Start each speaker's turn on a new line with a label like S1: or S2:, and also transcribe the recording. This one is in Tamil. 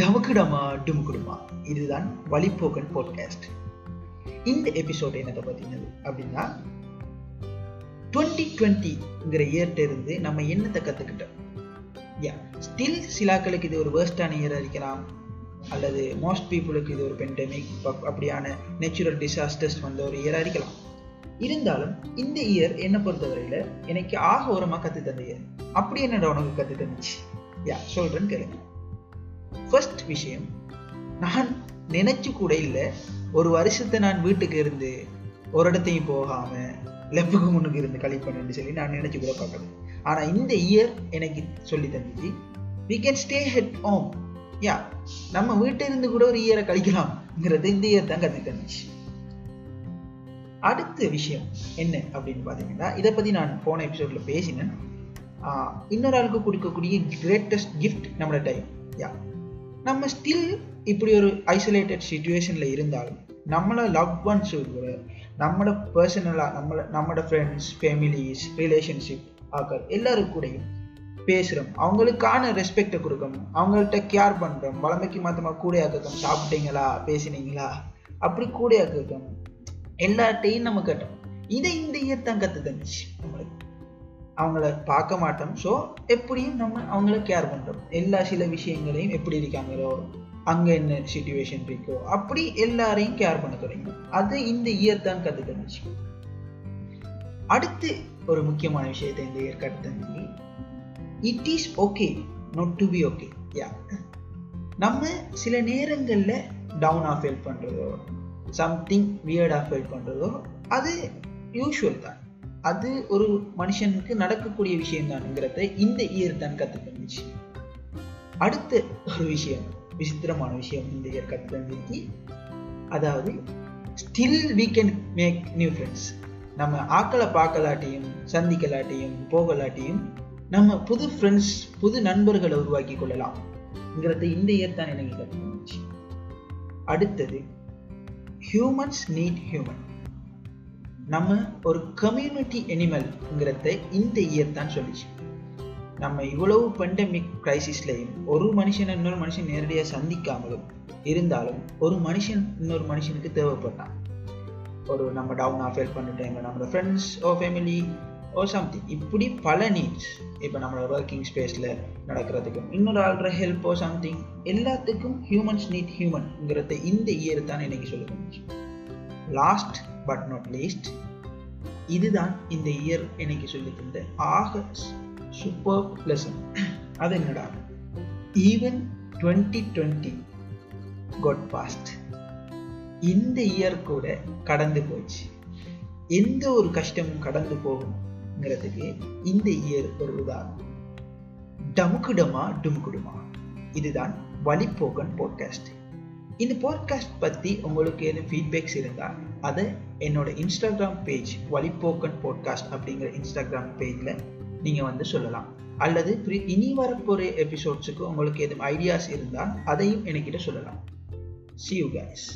S1: டமுக்குடமா டுமுக்குடுமா இதுதான் வழிப்போக்கன் பாட்காஸ்ட் இந்த எபிசோட் என்னத்தை பத்தினது அப்படின்னா டுவெண்ட்டி டுவெண்ட்டிங்கிற இயர்ட்ட இருந்து நம்ம என்னத்தை கற்றுக்கிட்டோம் யா ஸ்டில் சிலாக்களுக்கு இது ஒரு வேர்ஸ்டான இயர் இருக்கலாம். அல்லது மோஸ்ட் பீப்புளுக்கு இது ஒரு பெண்டமிக் அப்படியான நேச்சுரல் டிசாஸ்டர்ஸ் வந்த ஒரு இயராக இருக்கலாம். இருந்தாலும் இந்த இயர் என்னை பொறுத்தவரையில் எனக்கு ஆக ஓரமாக கற்று தந்த இயர் அப்படி என்னடா உனக்கு கற்று தந்துச்சு? யா சொல்கிறேன்னு கேளுங்க. ஃபர்ஸ்ட் விஷயம் நான் நினைச்சு கூட இல்லை. ஒரு வருஷத்தை நான் வீட்டுக்கு இருந்து ஒரு இடத்தையும் போகாம லெப்புக்கு முன்னுக்கு இருந்து கழிப்பணும்னு சொல்லி நான் நினைச்சு கூட பார்க்கல. ஆனா இந்த இயர் எனக்கு சொல்லி தந்துச்சு we can stay at home yeah நம்ம வீட்டில் இருந்து கூட ஒரு இயரை கழிக்கலாம்ங்கிறது இந்த இயர் தான் கத்து தந்துச்சு. அடுத்த விஷயம் என்ன அப்படின்னு பார்த்தீங்கன்னா இதை பற்றி நான் போன எபிசோட்ல பேசினேன். இன்னொரு ஆளுக்கு கொடுக்கக்கூடிய கிரேட்டஸ்ட் கிஃப்ட் நம்மளோட டைம் யா நம்ம ஸ்டில் இப்படி ஒரு ஐசோலேட்டட் சுச்சுவேஷனில் இருந்தாலும் நம்மளை லவ் ஒன்ஸ் கூட நம்மளோட பர்சனலாக நம்மளை நம்மளோட ஃப்ரெண்ட்ஸ் ஃபேமிலிஸ் ரிலேஷன்ஷிப் ஆக்கள் எல்லாரும் கூடயும் பேசுகிறோம் அவங்களுக்கான ரெஸ்பெக்டை கொடுக்கணும். அவங்கள்ட்ட கேர் பண்ணுறோம் வளமைக்கு மாத்தமாக கூட ஆக்கணும் சாப்பிட்டீங்களா? பேசினீங்களா? அப்படி கூட ஆக்கணும் எல்லார்ட்டையும் நம்ம கட்டணும் இதை இந்த இயர் தான் கற்று தந்துச்சு நம்மளுக்கு அவங்கள பார்க்க மாட்டோம். ஸோ எப்படியும் நம்ம அவங்கள கேர் பண்ணுறோம் எல்லா சில விஷயங்களையும் எப்படி இருக்காங்களோ அங்கே என்ன சுச்சுவேஷன் இருக்கோ அப்படி எல்லாரையும் கேர் பண்ண தொடங்கும் அது இந்த இயர் தான் கற்று தந்துச்சு அடுத்து ஒரு முக்கியமான விஷயத்தை இந்த இயர் கற்று தந்து it is okay not to be okay yeah நம்ம சில நேரங்களில் டவுனாக ஃபீல் பண்ணுறதோ சம்திங் வியர்டாக ஃபீல் பண்ணுறதோ அது யூஸ்வல் தான். அது ஒரு மனுஷனுக்கு நடக்கக்கூடிய விஷயம் தானுங்கிறத இந்த இயர் தான் கற்று அடுத்த ஒரு விஷயம் விசித்திரமான விஷயம் இந்த இயர் கற்று அதாவது still we can make new friends நம்ம ஆக்களை பார்க்கலாட்டியும் சந்திக்கலாட்டியும் போகலாட்டியும் நம்ம புது ஃப்ரெண்ட்ஸ் புது நண்பர்களை உருவாக்கி கொள்ளலாம்ங்கிறத இந்த இயர் தான் எனக்கு கற்று அடுத்தது ஹியூமன்ஸ் நீட் ஹியூமன் நம்ம ஒரு கம்யூனிட்டி எனிமல்ங்கிறத இந்த இயர் தான் சொல்லிச்சு. நம்ம இவ்வளவு பெண்டமிக் கிரைசிஸ்லையும் ஒரு மனுஷன் இன்னொரு மனுஷன் நேரடியாக சந்திக்காமலும் இருந்தாலும் ஒரு மனுஷன் இன்னொரு மனுஷனுக்கு தேவைப்பட்டான். ஒரு நம்ம டவுனாக ஃபீல் பண்ண டைமில் நம்மளோட friends or family or something இப்படி பல நீட்ஸ் இப்போ நம்மளோட ஒர்க்கிங் ஸ்பேஸில் நடக்கிறதுக்கும் இன்னொரு ஆள்ற ஹெல்ப் ஓ சம்திங் எல்லாத்துக்கும் ஹியூமன்ஸ் நீட் ஹியூமன்ங்கிறத இந்த இயர் தான் இன்னைக்கு சொல்ல லாஸ்ட் பட் நாட் லீஸ்ட் இதுதான் இந்த இயர் எனக்கு சொல்லி தந்த ஆக சூப்பர் லெசன் அது என்னடா? Even twenty twenty got passed இந்த இயர் கூட கடந்து போச்சு. எந்த ஒரு கஷ்டமும் கடந்து போகும்ங்கிறதுக்கு இந்த இயர் ஒரு உதாரணம். டமுக்குடமா டுமுக்குடுமா. இதுதான் வழிப்போக்கன் போட்காஸ்ட் இந்த பாட்காஸ்ட் பற்றி உங்களுக்கு எதுவும் ஃபீட்பேக்ஸ் இருந்தால் அதை என்னோட இன்ஸ்டாகிராம் பேஜ் வழிபோக்கன் பாட்காஸ்ட் அப்படிங்கிற இன்ஸ்டாகிராம் பேஜில் நீங்கள் வந்து சொல்லலாம். அல்லது இனி வரப்போகிற எபிசோட்ஸுக்கு உங்களுக்கு எதுவும் ஐடியாஸ் இருந்தால் அதையும் என்கிட்ட சொல்லலாம். See you guys